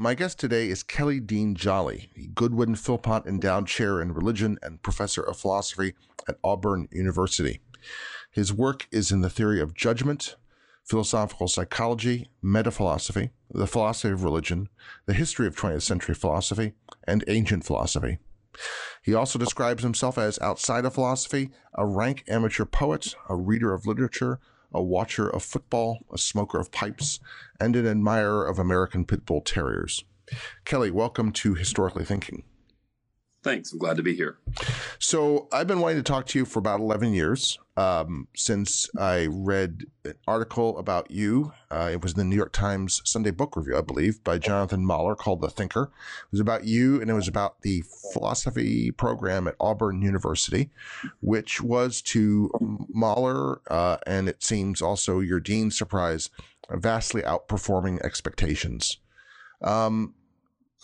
my guest today is Kelly Dean Jolley, Goodwin Philpott Endowed Chair in Religion and Professor of Philosophy at Auburn University. His work is in the theory of judgment, philosophical psychology, metaphilosophy, the philosophy of religion, the history of 20th century philosophy, and ancient philosophy. He also describes himself as outside of philosophy, a rank amateur poet, a reader of literature, a watcher of football, a smoker of pipes, and an admirer of American Pit Bull Terriers. Kelly, welcome to Historically Thinking. Thanks. I'm glad to be here. So, I've been wanting to talk to you for about 11 years um, since I read an article about you. Uh, it was in the New York Times Sunday Book Review, I believe, by Jonathan Mahler called The Thinker. It was about you and it was about the philosophy program at Auburn University, which was to Mahler, uh, and it seems also your dean's surprise, vastly outperforming expectations. Um,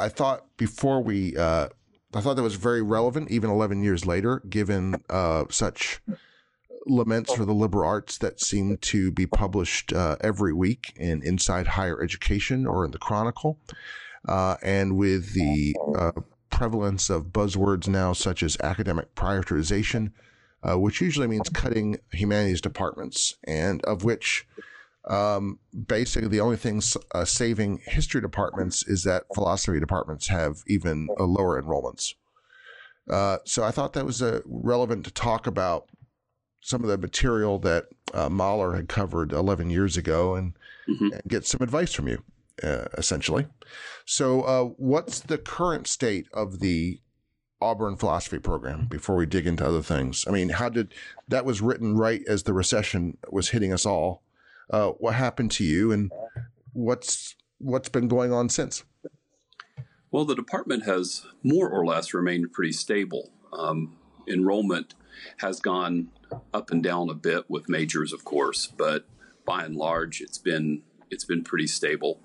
I thought before we uh, I thought that was very relevant, even 11 years later, given uh, such laments for the liberal arts that seem to be published uh, every week in Inside Higher Education or in the Chronicle. Uh, and with the uh, prevalence of buzzwords now, such as academic prioritization, uh, which usually means cutting humanities departments, and of which um, basically, the only thing uh, saving history departments is that philosophy departments have even uh, lower enrollments. Uh, so I thought that was uh, relevant to talk about some of the material that uh, Mahler had covered 11 years ago and, mm-hmm. and get some advice from you, uh, essentially. So, what's the current state of the Auburn philosophy program before we dig into other things? I mean, how did that was written right as the recession was hitting us all? uh, what happened to you and what's what's been going on since. Well, the department has more or less remained pretty stable. Um, enrollment has gone up and down a bit with majors, of course, but by and large, it's been it's been pretty stable.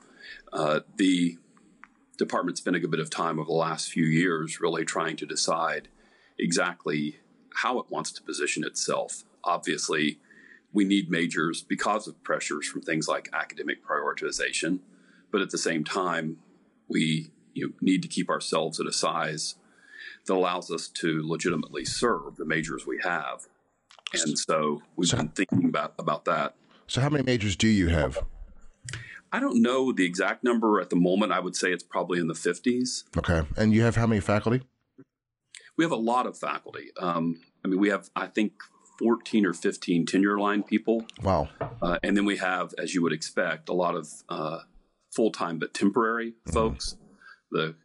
Uh, the department spent a good bit of time over the last few years really trying to decide exactly how it wants to position itself. Obviously, we need majors because of pressures from things like academic prioritization. But at the same time, we you know, need to keep ourselves at a size that allows us to legitimately serve the majors we have. And so we've so, been thinking about, about that. So, how many majors do you have? I don't know the exact number at the moment. I would say it's probably in the 50s. Okay. And you have how many faculty? We have a lot of faculty. Um, I mean, we have, I think, 14 or 15 tenure line people. Wow. Uh, and then we have, as you would expect, a lot of uh, full time but temporary mm-hmm. folks, the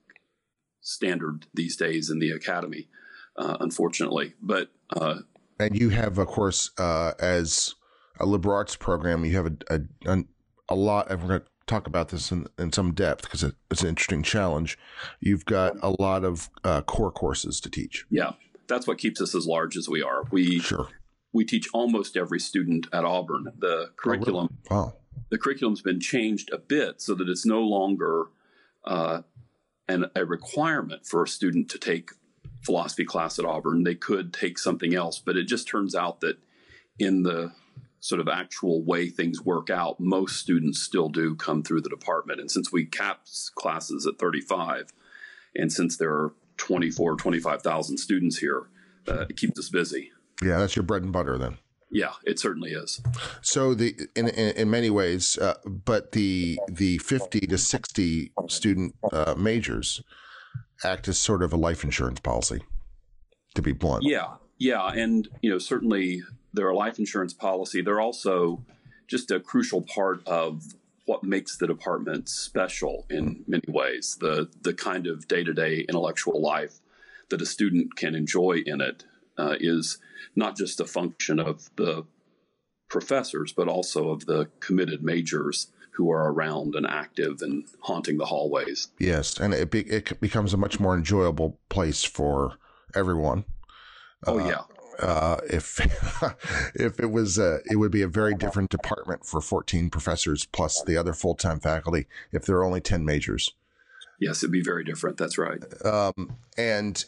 standard these days in the academy, uh, unfortunately. But uh, and you have, of course, uh, as a liberal arts program, you have a, a, a lot, and we're going to talk about this in, in some depth because it's an interesting challenge. You've got a lot of uh, core courses to teach. Yeah that's what keeps us as large as we are. We sure we teach almost every student at Auburn. The curriculum, oh, wow. the curriculum's been changed a bit so that it's no longer uh, an, a requirement for a student to take philosophy class at Auburn. They could take something else, but it just turns out that in the sort of actual way things work out, most students still do come through the department. And since we cap classes at 35, and since there are 24, 25,000 students here, uh, it keeps us busy. Yeah, that's your bread and butter then. Yeah, it certainly is. So the in in, in many ways, uh, but the the fifty to sixty student uh, majors act as sort of a life insurance policy, to be blunt. Yeah, yeah, and you know certainly they're a life insurance policy. They're also just a crucial part of what makes the department special in many ways. The the kind of day to day intellectual life that a student can enjoy in it uh, is not just a function of the professors, but also of the committed majors who are around and active and haunting the hallways. Yes, and it be, it becomes a much more enjoyable place for everyone. Oh uh, yeah. Uh, if if it was uh, it would be a very different department for 14 professors plus the other full-time faculty if there are only 10 majors yes it'd be very different that's right um, and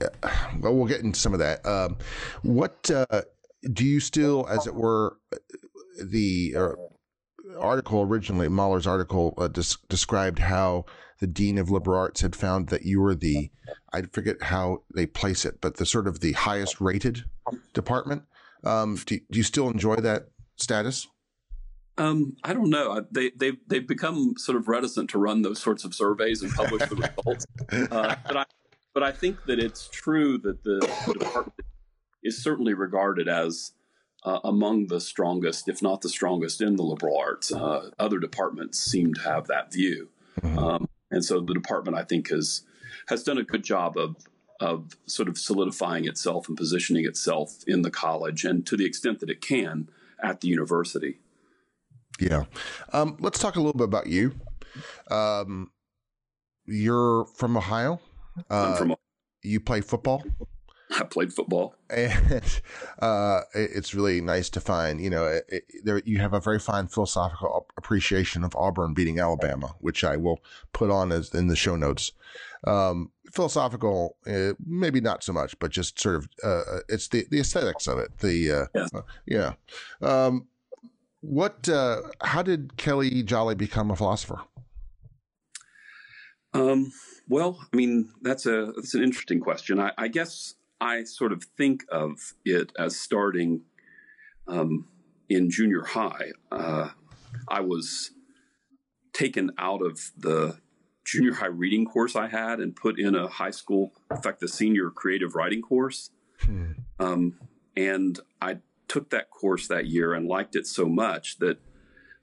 uh, well we'll get into some of that um, what uh, do you still as it were the uh, article originally, Mahler's article uh, des- described how the dean of liberal arts had found that you were the, I forget how they place it, but the sort of the highest rated department. Um, do, do you still enjoy that status? Um, I don't know. They they they've become sort of reticent to run those sorts of surveys and publish the results. Uh, but I but I think that it's true that the, the department is certainly regarded as uh, among the strongest, if not the strongest, in the liberal arts. Uh, other departments seem to have that view, mm-hmm. um, and so the department, I think, has has done a good job of of sort of solidifying itself and positioning itself in the college, and to the extent that it can at the university. Yeah, um, let's talk a little bit about you. Um, you're from Ohio. Uh, I'm from. You play football. I played football, and uh, it's really nice to find. You know, it, it, there you have a very fine philosophical appreciation of Auburn beating Alabama, which I will put on as in the show notes. Um, philosophical, uh, maybe not so much, but just sort of uh, uh it's the the aesthetics of it. The uh, yeah, uh, yeah. Um, what? how did Kelly Jolley become a philosopher? Um, well, I mean, that's a that's an interesting question. I, I guess I sort of think of it as starting um, in junior high. Uh, I was taken out of the junior high reading course I had and put in a high school, in fact, the senior creative writing course. Hmm. Um, and I took that course that year and liked it so much that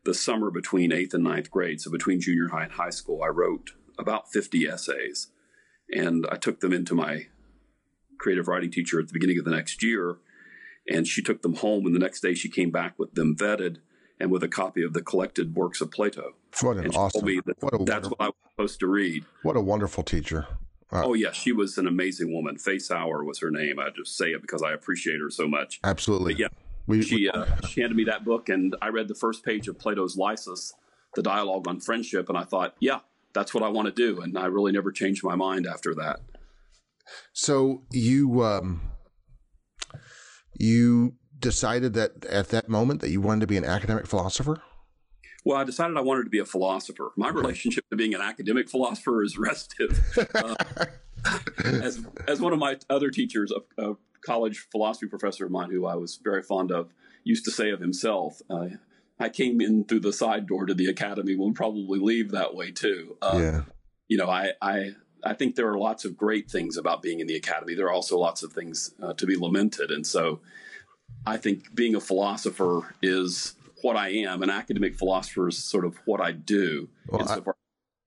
the summer between eighth and ninth grade, so between junior high and high school, I wrote about 50 essays. And I took them into my creative writing teacher at the beginning of the next year. And she took them home, and the next day she came back with them vetted and with a copy of the collected works of Plato. What an awesome! That what that's what I was supposed to read. What a wonderful teacher! Wow. Oh yeah, she was an amazing woman. Face Hour was her name. I just say it because I appreciate her so much. Absolutely. But yeah, we, she uh, she handed me that book, and I read the first page of Plato's Lysis, the dialogue on friendship, and I thought, yeah, that's what I want to do. And I really never changed my mind after that. So you um, you decided that at that moment that you wanted to be an academic philosopher. Well, I decided I wanted to be a philosopher. My relationship to being an academic philosopher is restive. Uh, as as one of my other teachers, a, a, college philosophy professor of mine, who I was very fond of, used to say of himself. Uh, I came in through the side door to the academy. We'll probably leave that way too. Uh, yeah. You know, I, I I think there are lots of great things about being in the academy. There are also lots of things uh, to be lamented. And so I think being a philosopher is what I am. An academic philosopher is sort of what I do. Well, and so far,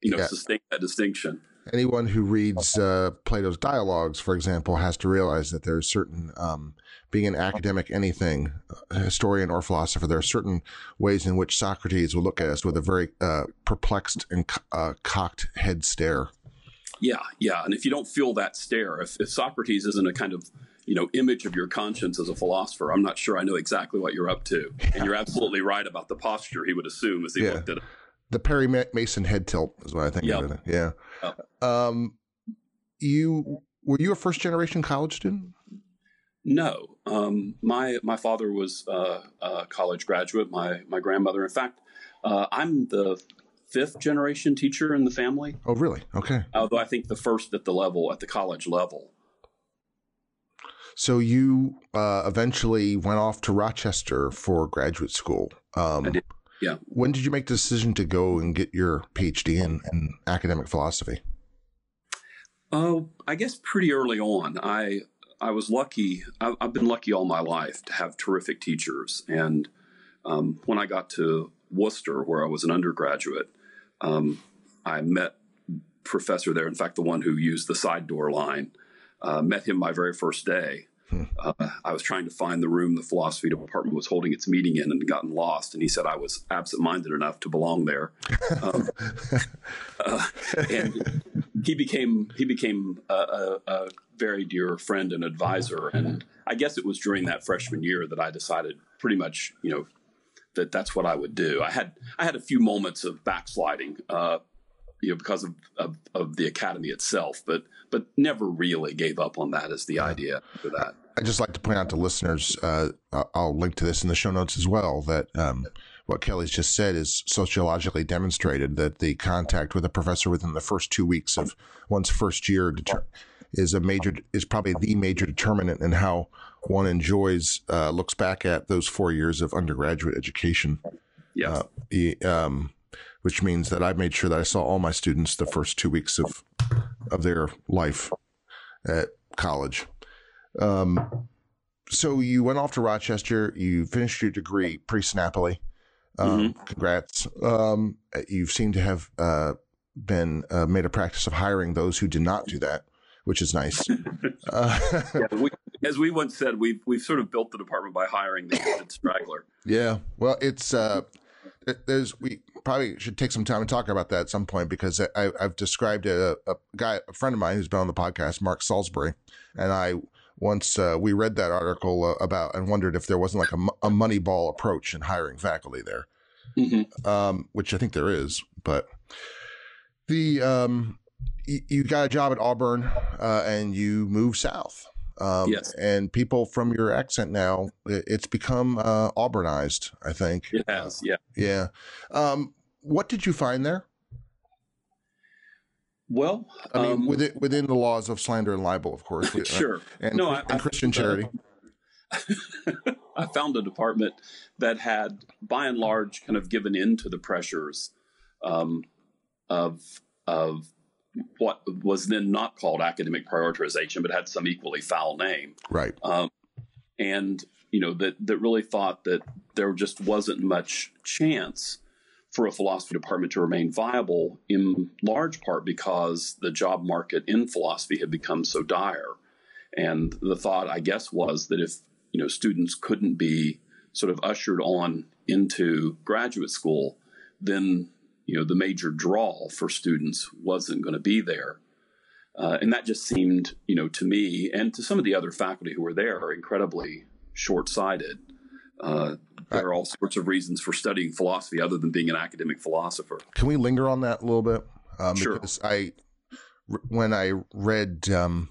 you know, yeah. sustain that distinction. Anyone who reads uh, Plato's dialogues, for example, has to realize that there are certain, um, being an academic anything, historian or philosopher, there are certain ways in which Socrates will look at us with a very uh, perplexed and uh, cocked head stare. Yeah, yeah. And if you don't feel that stare, if, if Socrates isn't a kind of you know image of your conscience as a philosopher, I'm not sure I know exactly what you're up to. And you're absolutely right about the posture he would assume as he yeah. looked at it. The Perry Mason head tilt is what I think yep. of it. Yeah. Yep. Um, you were you a first generation college student? No, um, my my father was uh, a college graduate. My my grandmother, in fact, uh, I'm the fifth generation teacher in the family. Oh, really? Okay. Although I think the first at the level, at the college level. So you uh, eventually went off to Rochester for graduate school. Um, I did. Yeah. When did you make the decision to go and get your PhD in, in academic philosophy? Oh, I guess pretty early on. I I was lucky. I've, I've been lucky all my life to have terrific teachers, and um, when I got to Wooster, where I was an undergraduate, um, I met professor there. In fact, the one who used the side door line, uh, met him my very first day. Hmm. Uh, I was trying to find the room the philosophy department was holding its meeting in and gotten lost. And he said I was absent minded enough to belong there. Um, uh, and he became he became a, a, a, very dear friend and advisor. And I guess it was during that freshman year that I decided pretty much, you know, that that's what I would do. I had I had a few moments of backsliding. Uh, you know, because of, of, of, the academy itself, but but never really gave up on that as the idea for that. I just like to point out to listeners, uh, I'll link to this in the show notes as well, that um, what Kelly's just said is sociologically demonstrated that the contact with a professor within the first two weeks of one's first year deter- is a major is probably the major determinant in how one enjoys uh, looks back at those four years of undergraduate education. Yeah. Uh, um, which means that I made sure that I saw all my students the first two weeks of of their life at college. Um, so you went off to Rochester. You finished your degree pretty snappily. Um, mm-hmm. Congrats. Um, you seem to have uh, been uh, made a practice of hiring those who did not do that, which is nice. uh, yeah, we, as we once said, we've we've sort of built the department by hiring the straggler. Yeah, well, it's uh, there's we probably should take some time and talk about that at some point because I, have described a, a, guy, a friend of mine who's been on the podcast, Mark Salisbury, and I once uh, we read that article uh, about and wondered if there wasn't like a, a Moneyball approach in hiring faculty there, mm-hmm. um, which I think there is. But the um, you got a job at Auburn uh, and you move south. Um, yes. And people from your accent now, it's become uh, Auburnized, I think. It has, yeah. Yeah. Um, what did you find there? Well, I mean, um, within, within the laws of slander and libel, of course. Sure. and, no, I, and Christian I, charity. I found a department that had, by and large, kind of given in to the pressures um, of of what was then not called academic prioritization, but had some equally foul name. Right. Um, and you know that that really thought that there just wasn't much chance for a philosophy department to remain viable, in large part because the job market in philosophy had become so dire. And the thought, I guess, was that if you know students couldn't be sort of ushered on into graduate school, then you know the major draw for students wasn't going to be there. Uh, and that just seemed you know to me and to some of the other faculty who were there incredibly short-sighted. Uh, there are all sorts of reasons for studying philosophy other than being an academic philosopher. Can we linger on that a little bit? Um, sure. because i when i read um,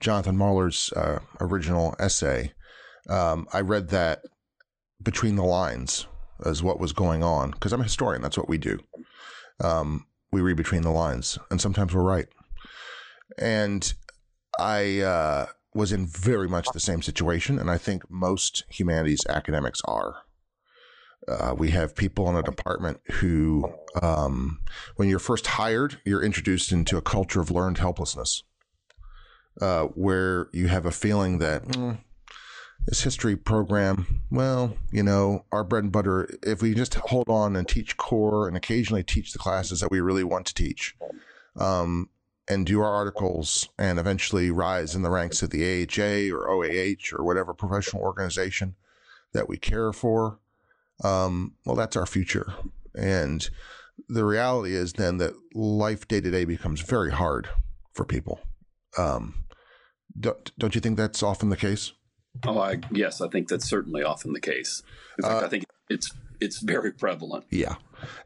jonathan mahler's uh, original essay um, i read that between the lines as what was going on because i'm a historian that's what we do um, we read between the lines, and sometimes we're right. And I uh, was in very much the same situation, and I think most humanities academics are. Uh, we have people in a department who, um, when you're first hired, you're introduced into a culture of learned helplessness, uh, where you have a feeling that mm, this history program, well, you know, our bread and butter, if we just hold on and teach core and occasionally teach the classes that we really want to teach, um, and do our articles and eventually rise in the ranks of the AHA or OAH or whatever professional organization that we care for, um, well, that's our future. And the reality is then that life day to day becomes very hard for people. Um, don't, don't you think that's often the case? Oh, I, yes, I think that's certainly often the case. Fact, uh, I think it's it's very prevalent. Yeah,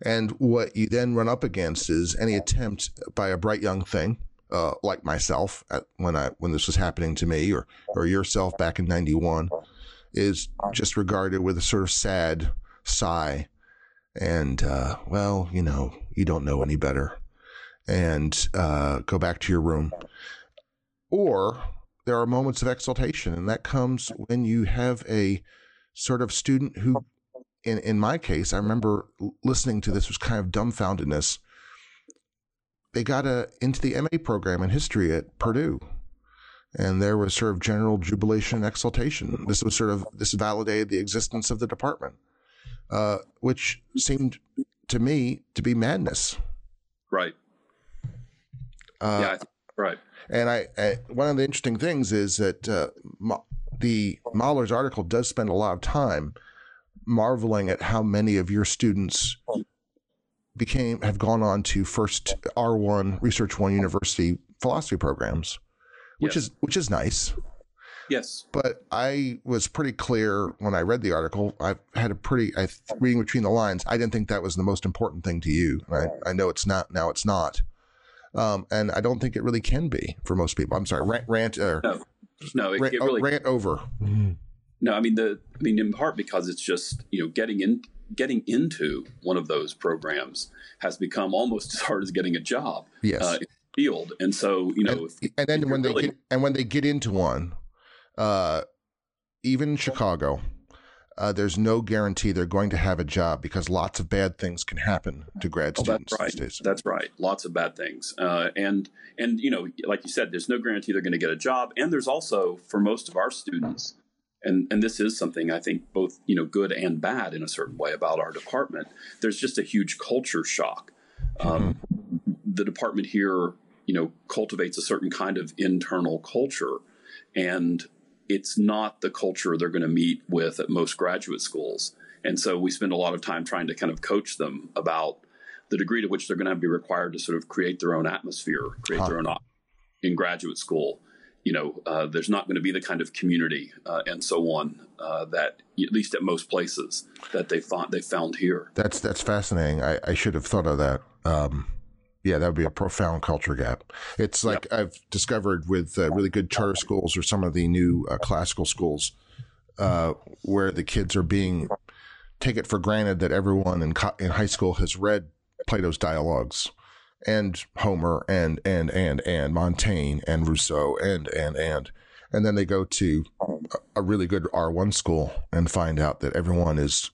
and what you then run up against is any attempt by a bright young thing uh, like myself at, when I when this was happening to me, or or yourself back in '91, is just regarded with a sort of sad sigh, and uh, well, you know, you don't know any better, and uh, go back to your room, or there are moments of exaltation, and that comes when you have a sort of student who, in in my case, I remember listening to this was kind of dumbfoundedness. They got a into the MA program in history at Purdue, and there was sort of general jubilation and exultation. This was sort of this validated the existence of the department, uh, which seemed to me to be madness. Right. Uh, yeah. Right. And I, I, one of the interesting things is that uh, the the Mahler's article does spend a lot of time marveling at how many of your students became have gone on to first R1 Research One University philosophy programs, which yes. is which is nice. Yes. But I was pretty clear when I read the article. I had a pretty, I reading between the lines. I didn't think that was the most important thing to you. I, I know it's not now. It's not, um, and I don't think it really can be for most people. I'm sorry, rant, rant or no, no, it, rant, it really rant over. No, I mean the, I mean in part because it's just you know getting in, getting into one of those programs has become almost as hard as getting a job. Yes. Uh, field and so you know and, if, and then when they really, get and when they get into one uh, even Chicago, uh, there's no guarantee they're going to have a job because lots of bad things can happen to grad oh, students. That's right. That's right. Lots of bad things, uh, and and you know, like you said, there's no guarantee they're going to get a job, and there's also for most of our students, and and this is something I think both you know good and bad in a certain way about our department. There's just a huge culture shock. Um, mm-hmm. The department here, you know, cultivates a certain kind of internal culture, and it's not the culture they're going to meet with at most graduate schools. And so we spend a lot of time trying to kind of coach them about the degree to which they're going to be required to sort of create their own atmosphere, create huh. their own in graduate school. You know, uh, there's not going to be the kind of community uh, and so on uh, that, at least at most places, that they found they found here. That's that's fascinating. I, I should have thought of that. Um, yeah, that would be a profound culture gap. It's like yep. I've discovered with uh, really good charter schools or some of the new uh, classical schools uh, where the kids are being take it for granted that everyone in, co- in high school has read Plato's dialogues and Homer and and and and Montaigne and Rousseau and and and and then they go to a really good R1 school and find out that everyone is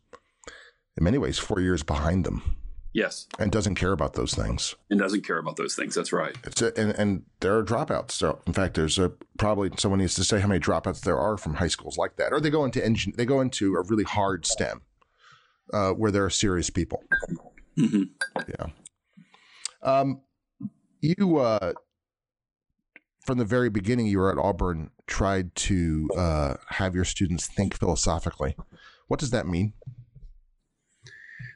in many ways 4 years behind them Yes. And doesn't care about those things. And doesn't care about those things. That's right. It's a, and, and there are dropouts. So in fact, there's a probably someone needs to say how many dropouts there are from high schools like that, or they go into engine, they go into a really hard STEM, uh, where there are serious people. Mm-hmm. Yeah. Um, you, uh, from the very beginning, you were at Auburn, tried to uh, have your students think philosophically. What does that mean?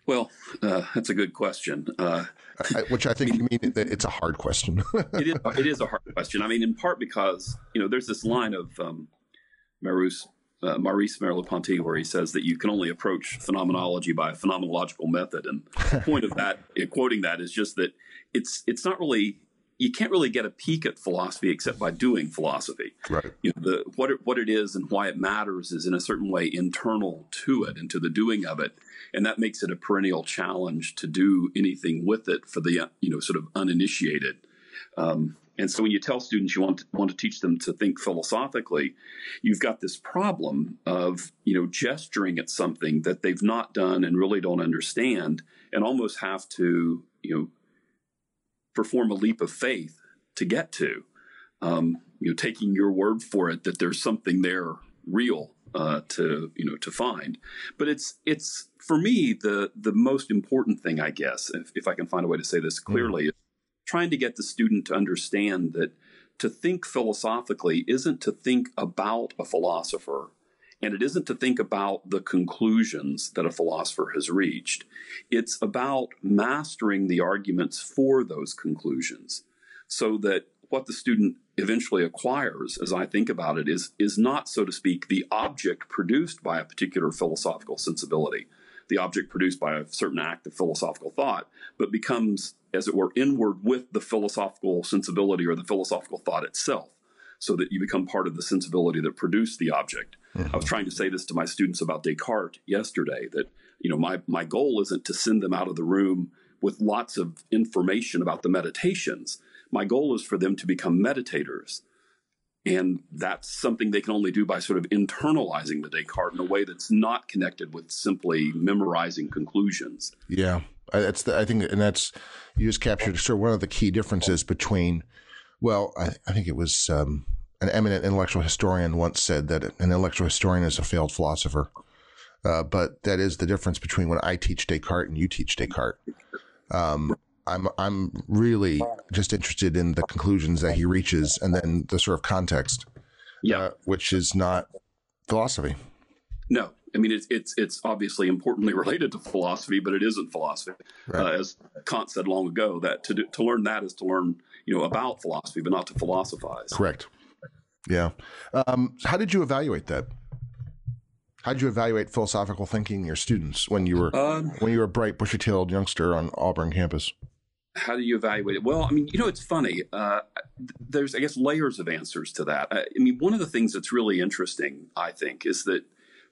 Well, uh, that's a good question. Uh, I, which I think you mean it's a hard question. it is. It is a hard question. I mean, in part because you know there's this line of um, Maurice uh, Maurice Merleau-Ponty where he says that you can only approach phenomenology by a phenomenological method, and the point of that, quoting that, is just that it's it's not really you can't really get a peek at philosophy except by doing philosophy. Right. You know, the, what it, what it is and why it matters is in a certain way internal to it and to the doing of it, and that makes it a perennial challenge to do anything with it for the you know sort of uninitiated. Um, and so when you tell students you want to, want to teach them to think philosophically, you've got this problem of you know gesturing at something that they've not done and really don't understand, and almost have to you know perform a leap of faith to get to. Um, you know, taking your word for it that there's something there real uh, to you know to find. But it's it's for me the the most important thing, I guess, if, if I can find a way to say this clearly, mm. is trying to get the student to understand that to think philosophically isn't to think about a philosopher and it isn't to think about the conclusions that a philosopher has reached. It's about mastering the arguments for those conclusions so that what the student eventually acquires, as I think about it, is, is not, so to speak, the object produced by a particular philosophical sensibility, the object produced by a certain act of philosophical thought, but becomes, as it were, inward with the philosophical sensibility or the philosophical thought itself so that you become part of the sensibility that produced the object. Mm-hmm. I was trying to say this to my students about Descartes yesterday that, you know, my, my goal isn't to send them out of the room with lots of information about the meditations. My goal is for them to become meditators. And that's something they can only do by sort of internalizing the Descartes in a way that's not connected with simply memorizing conclusions. Yeah, that's the, I think, and that's you just captured sort of one of the key differences between well, I, I think it was um, an eminent intellectual historian once said that an intellectual historian is a failed philosopher. Uh, but that is the difference between when I teach Descartes and you teach Descartes. Um, I'm I'm really just interested in the conclusions that he reaches and then the sort of context, yeah, uh, which is not philosophy. No, I mean it's it's it's obviously importantly related to philosophy, but it isn't philosophy. Right. Uh, as Kant said long ago, that to do, to learn that is to learn you know about philosophy, but not to philosophize. Correct. Yeah. Um, how did you evaluate that? How did you evaluate philosophical thinking in your students when you were um, when you were a bright, bushy-tailed youngster on Auburn campus? How do you evaluate it? Well, I mean, you know, it's funny. Uh, there's, I guess, layers of answers to that. I, I mean, one of the things that's really interesting, I think, is that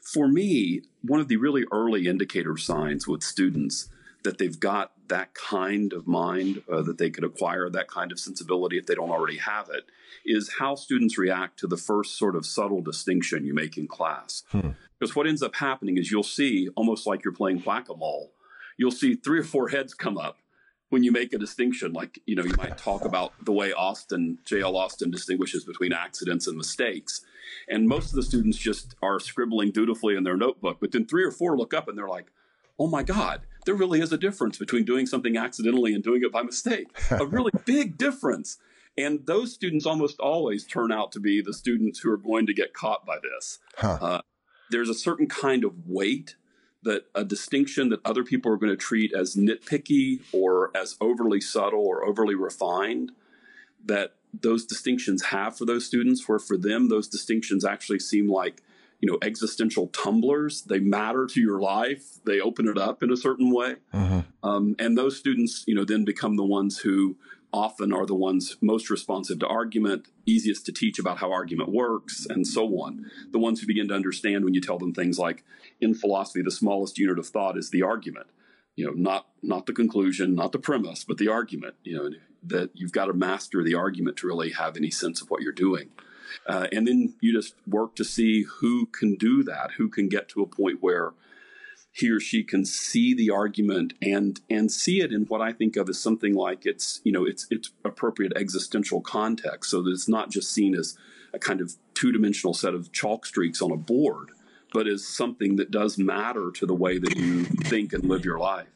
for me, one of the really early indicator signs with students that they've got that kind of mind, uh, that they could acquire that kind of sensibility if they don't already have it, is how students react to the first sort of subtle distinction you make in class. Hmm. Because what ends up happening is you'll see, almost like you're playing whack a mole, you'll see three or four heads come up when you make a distinction. Like, you know, you might talk about the way Austin, J.L. Austin distinguishes between accidents and mistakes. And most of the students just are scribbling dutifully in their notebook. But then three or four look up and they're like, oh my God, there really is a difference between doing something accidentally and doing it by mistake. a really big difference. And those students almost always turn out to be the students who are going to get caught by this. Huh. Uh, there's a certain kind of weight that a distinction that other people are going to treat as nitpicky or as overly subtle or overly refined that those distinctions have for those students where for them those distinctions actually seem like you know existential tumblers they matter to your life they open it up in a certain way mm-hmm. um, and those students you know then become the ones who often are the ones most responsive to argument, easiest to teach about how argument works, and so on. The ones who begin to understand when you tell them things like, in philosophy, the smallest unit of thought is the argument. You know, not not the conclusion, not the premise, but the argument. You know, that you've got to master the argument to really have any sense of what you're doing. Uh, and then you just work to see who can do that, who can get to a point where he or she can see the argument and and see it in what I think of as something like it's you know it's it's appropriate existential context, so that it's not just seen as a kind of two dimensional set of chalk streaks on a board, but as something that does matter to the way that you think and live your life.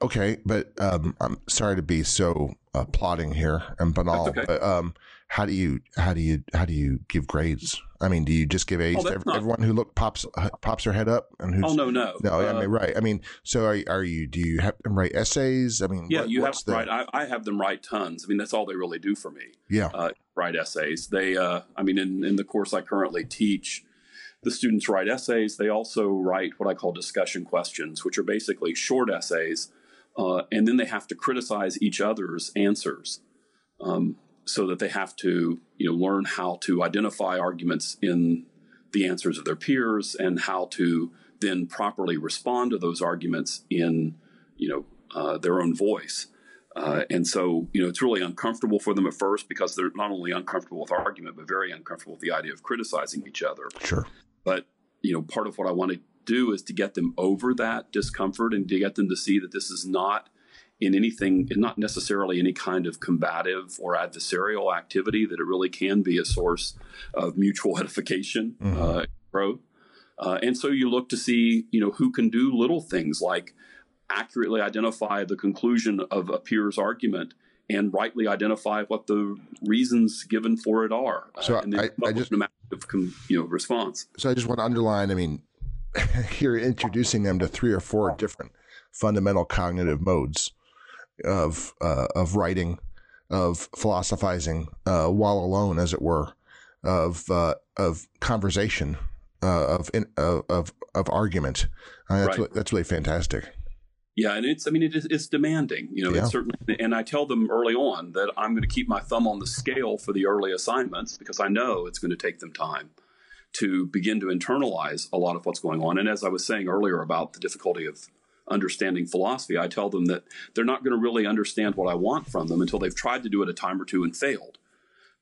Okay, but um, I'm sorry to be so uh, plotting here and banal, okay. but um, how do you how do you how do you give grades? I mean, do you just give A's oh, to not... everyone who look pops pops their head up and who's? Oh no, no, no. Uh, I mean, right. I mean, so are, are you? Do you have them write essays? I mean, yeah, what, you have the... write. I, I, have them write tons. I mean, that's all they really do for me. Yeah, uh, write essays. They, uh, I mean, in in the course I currently teach, the students write essays. They also write what I call discussion questions, which are basically short essays, uh, and then they have to criticize each other's answers. Um, so that they have to you know learn how to identify arguments in the answers of their peers and how to then properly respond to those arguments in you know uh, their own voice. Uh, and so, you know, it's really uncomfortable for them at first because they're not only uncomfortable with argument, but very uncomfortable with the idea of criticizing each other. Sure. But, you know, part of what I want to do is to get them over that discomfort and to get them to see that this is not in anything, not necessarily any kind of combative or adversarial activity, that it really can be a source of mutual edification, mm-hmm. uh, growth. Uh, and so you look to see, you know, who can do little things like accurately identify the conclusion of a peer's argument and rightly identify what the reasons given for it are. Uh, so uh, I, I just, of, you know, response. So I just want to underline. I mean, here introducing them to three or four different fundamental cognitive modes of uh, of writing, of philosophizing uh, while alone, as it were, of uh, of conversation, uh, of, in, of of argument. Uh, that's right. really, that's really fantastic. Yeah, and it's I mean it is it's demanding, you know. Yeah. It's certainly, and I tell them early on that I'm going to keep my thumb on the scale for the early assignments because I know it's going to take them time to begin to internalize a lot of what's going on. And as I was saying earlier about the difficulty of understanding philosophy, I tell them that they're not going to really understand what I want from them until they've tried to do it a time or two and failed.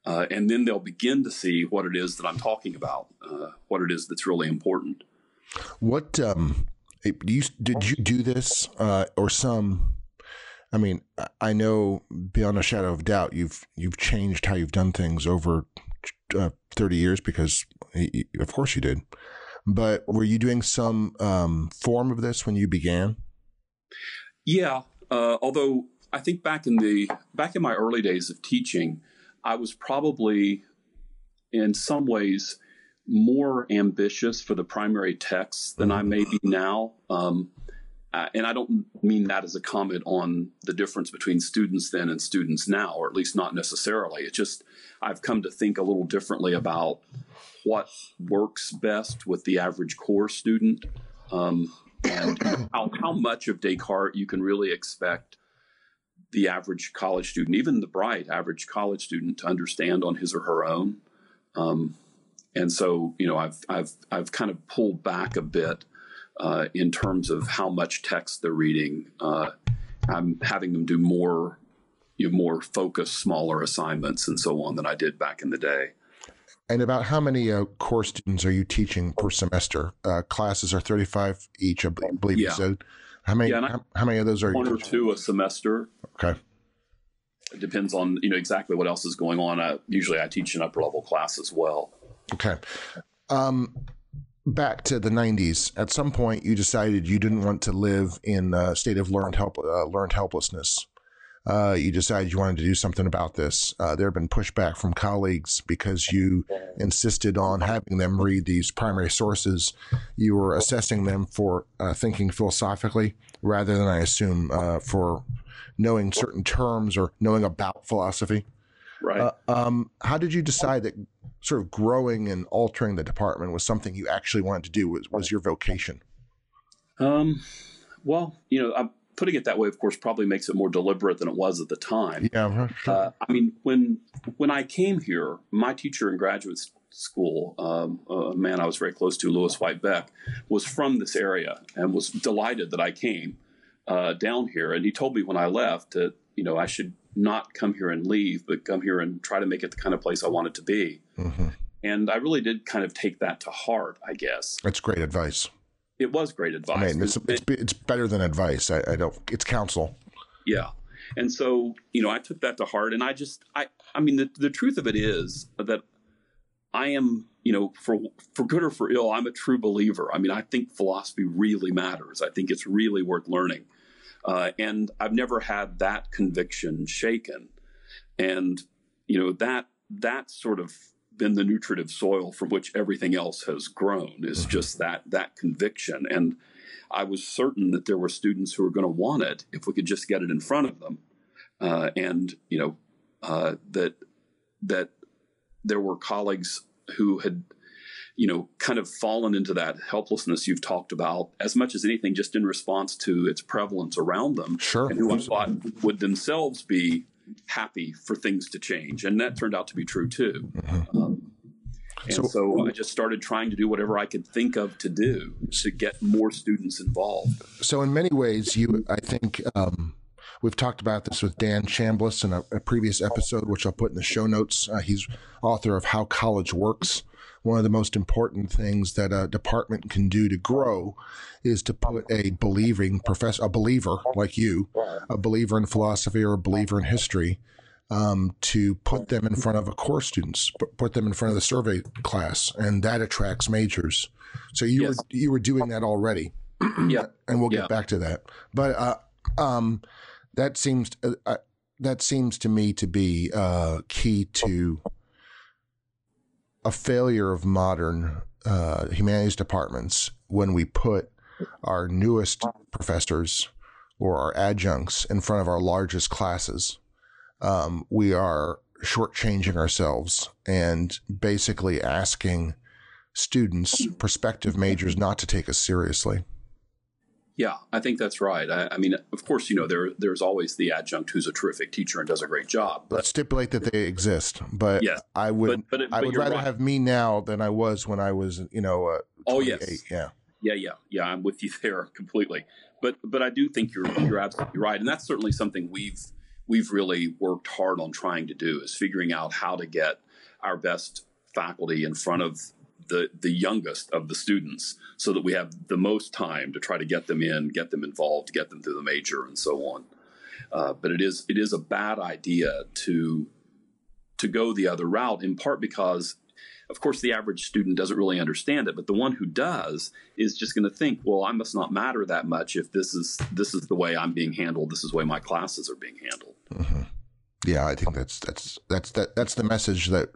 Uh, and then they'll begin to see what it is that I'm talking about, uh, what it is that's really important. What um, you, did you do this uh, or some? I mean, I know beyond a shadow of doubt, you've you've changed how you've done things over uh, thirty years because, of course, you did. But were you doing some um, form of this when you began? Yeah, uh, although I think back in the back in my early days of teaching, I was probably in some ways more ambitious for the primary text than I may be now. Um, uh, and I don't mean that as a comment on the difference between students then and students now, or at least not necessarily. It's just I've come to think a little differently about what works best with the average core student um, and how, how much of Descartes you can really expect the average college student, even the bright average college student, to understand on his or her own. Um, and so, you know, I've I've I've kind of pulled back a bit uh, in terms of how much text they're reading. Uh, I'm having them do more, you know, more focused, smaller assignments and so on than I did back in the day. And about how many uh, core students are you teaching per semester? Uh, classes are 35 each, I believe yeah. you said. How many? Yeah, how, how, many of those are one or two a semester? Okay. It depends on you know exactly what else is going on. Uh, usually, I teach an upper level class as well. Okay. Um, back to the 90s. At some point, you decided you didn't want to live in a state of learned help uh, learned helplessness. Uh, you decided you wanted to do something about this. Uh, there have been pushback from colleagues because you insisted on having them read these primary sources. You were assessing them for uh, thinking philosophically rather than, I assume, uh, for knowing certain terms or knowing about philosophy. Right. Uh, um, how did you decide that sort of growing and altering the department was something you actually wanted to do? Was was your vocation? Um, well, you know, I'm putting it that way. Of course, probably makes it more deliberate than it was at the time. Yeah. Sure. Uh, I mean, when when I came here, my teacher in graduate school, um, a man I was very close to, Lewis White Beck, was from this area and was delighted that I came uh, down here. And he told me when I left that you know I should not come here and leave, but come here and try to make it the kind of place I wanted to be. Mm-hmm. And I really did kind of take that to heart, I guess. That's great advice. It was great advice. I mean, it's, it's, it's better than advice. I, I don't, it's counsel. Yeah. And so, you know, I took that to heart and I just, I, I mean, the, the truth of it is that I am, you know, for, for good or for ill, I'm a true believer. I mean, I think philosophy really matters. I think it's really worth learning. Uh, and I've never had that conviction shaken. And, you know, that, that sort of been the nutritive soil from which everything else has grown is just that, that conviction. And I was certain that there were students who were going to want it if we could just get it in front of them. Uh, and, you know, uh, that, that there were colleagues who had, you know, kind of fallen into that helplessness you've talked about as much as anything, just in response to its prevalence around them. Sure. And who I thought would themselves be happy for things to change. And that turned out to be true too. Mm-hmm. Um, and so, so, I just started trying to do whatever I could think of to do to get more students involved. So, in many ways, you, I think, um, we've talked about this with Dan Chambliss in a, a, previous episode, which I'll put in the show notes. Uh, he's author of How College Works, one of the most important things that a department can do to grow is to put a believing professor, a believer like you, a believer in philosophy or a believer in history, um, to put them in front of a course students, put them in front of the survey class, and that attracts majors. So you yes. were you were doing that already. yeah, and we'll get yeah. back to that. But uh, um, that seems uh, uh, that seems to me to be uh, key to a failure of modern uh, humanities departments when we put our newest professors or our adjuncts in front of our largest classes. Um, we are shortchanging ourselves and basically asking students, prospective majors, not to take us seriously. Yeah, I think that's right. I, I, mean, of course, you know, there there's always the adjunct who's a terrific teacher and does a great job. But, Let's stipulate that they exist, but yes, I would but, but, I would rather right. have me now than I was when I was, you know, uh, oh yes, yeah, yeah, yeah, yeah. I'm with you there completely. But but I do think you're you're absolutely right, and that's certainly something we've we've really worked hard on trying to do is figuring out how to get our best faculty in front of the the youngest of the students so that we have the most time to try to get them in, get them involved, get them through the major, and so on. Uh, but it is it is a bad idea to to go the other route in part because of course the average student doesn't really understand it but the one who does is just going to think well i must not matter that much if this is this is the way i'm being handled this is the way my classes are being handled mm-hmm. yeah i think that's that's that's that that's the message that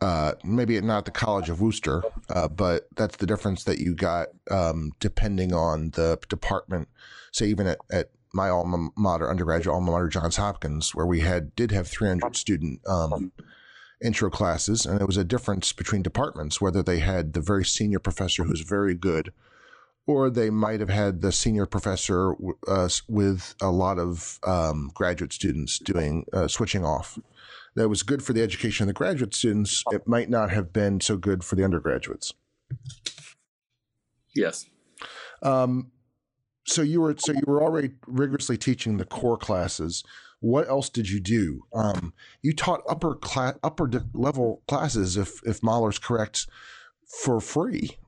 uh, maybe not the College of Wooster, uh, but that's the difference that you got um, depending on the department. Say even at, at my alma mater, undergraduate alma mater, Johns Hopkins, where we had did have 300 student um, intro classes, and there was a difference between departments whether they had the very senior professor who's very good, or they might have had the senior professor uh, with a lot of um, graduate students doing uh, switching off that was good for the education of the graduate students, it might not have been so good for the undergraduates. Yes. Um, so you were so you were already rigorously teaching the core classes. What else did you do? Um, you taught upper class, upper level classes, if if Mahler's correct, for free.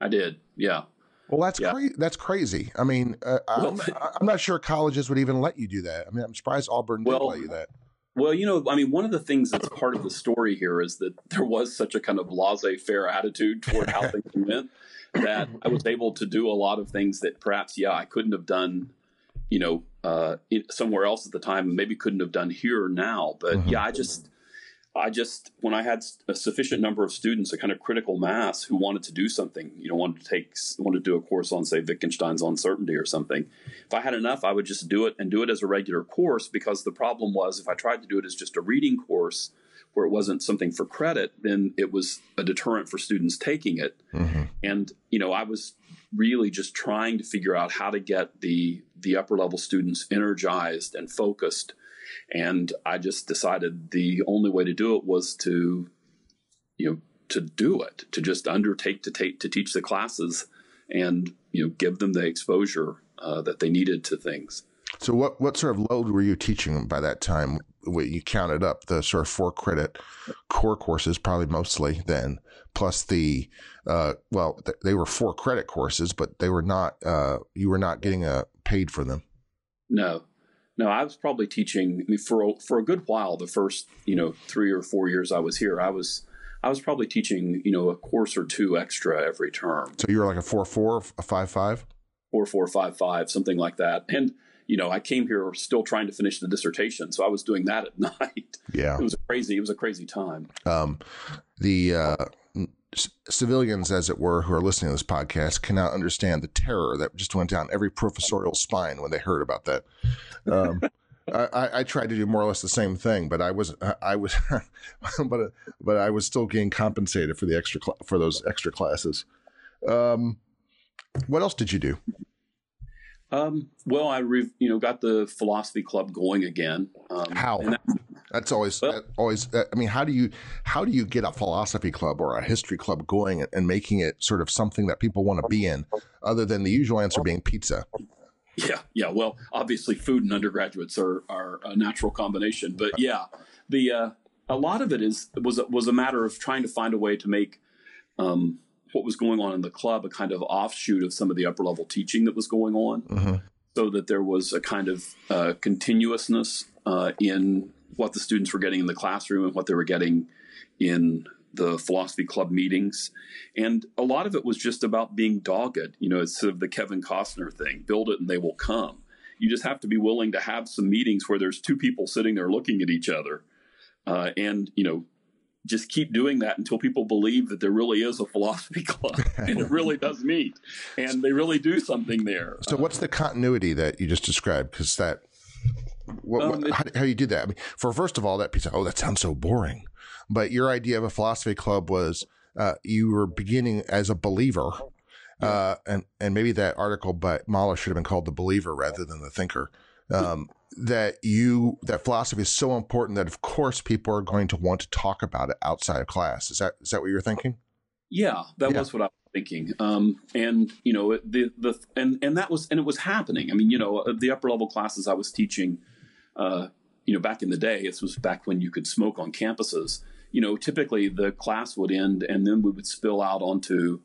I did. Yeah. Well, that's yeah. crazy. That's crazy. I mean, uh, well, I'm, I'm, not sure colleges would even let you do that. I mean, I'm surprised Auburn well, let you that. Well, you know, I mean, one of the things that's part of the story here is that there was such a kind of laissez faire attitude toward how things went that I was able to do a lot of things that perhaps, yeah, I couldn't have done, you know, uh, somewhere else at the time, and maybe couldn't have done here now. But mm-hmm. yeah, I just, I just when I had a sufficient number of students, a kind of critical mass who wanted to do something, you know, wanted to take, wanted to do a course on, say, Wittgenstein's On Certainty or something. If I had enough, I would just do it and do it as a regular course. Because the problem was, if I tried to do it as just a reading course, where it wasn't something for credit, then it was a deterrent for students taking it. Mm-hmm. And you know, I was really just trying to figure out how to get the the upper level students energized and focused and I just decided the only way to do it was to, you know, to do it, to just undertake to take to teach the classes, and you know, give them the exposure uh, that they needed to things. So, what what sort of load were you teaching by that time? When you counted up the sort of four credit core courses, probably mostly then, plus the uh, well, th- they were four credit courses, but they were not. Uh, you were not getting a uh, paid for them. No, no, I was probably teaching I mean, for a, for a good while. The first you know three or four years I was here, I was I was probably teaching you know a course or two extra every term. So you were like a four four, a five five, four four five five, something like that. And you know, I came here still trying to finish the dissertation, so I was doing that at night. Yeah, it was crazy. It was a crazy time. Um, the uh, civilians, as it were, who are listening to this podcast cannot understand the terror that just went down every professorial spine when they heard about that. Um, I, I, tried to do more or less the same thing, but I was I was, but but I was still getting compensated for the extra cl- for those extra classes. Um, what else did you do? Um, well, I re- you know got the philosophy club going again. Um, How? That, that's always well, always. I mean, how do you how do you get a philosophy club or a history club going and making it sort of something that people want to be in, other than the usual answer being pizza? Yeah, yeah. Well, obviously, food and undergraduates are are a natural combination, but yeah, the uh, a lot of it is was was a matter of trying to find a way to make. Um, what was going on in the club a kind of offshoot of some of the upper level teaching that was going on, mm-hmm. so that there was a kind of uh, continuousness uh, in what the students were getting in the classroom and what they were getting in the philosophy club meetings. And a lot of it was just about being dogged. You know, it's sort of the Kevin Costner thing build it and they will come. You just have to be willing to have some meetings where there's two people sitting there looking at each other. Uh, and, you know, just keep doing that until people believe that there really is a philosophy club and it really does meet and they really do something there. So, what's the continuity that you just described? Because that, what, um, what, how, how, do you do that? I mean, for first of all, that piece of, oh, that sounds so boring. But your idea of a philosophy club was uh, you were beginning as a believer. Uh, and, and maybe that article by Mahler should have been called The Believer rather than The Thinker. Um, that you that philosophy is so important that of course people are going to want to talk about it outside of class. Is that is that what you're thinking? Yeah, that yeah. was what I was thinking. Um, and you know the the and and that was and it was happening. I mean, you know, uh, the upper level classes I was teaching, uh, you know, back in the day, this was back when you could smoke on campuses. You know, typically the class would end and then we would spill out onto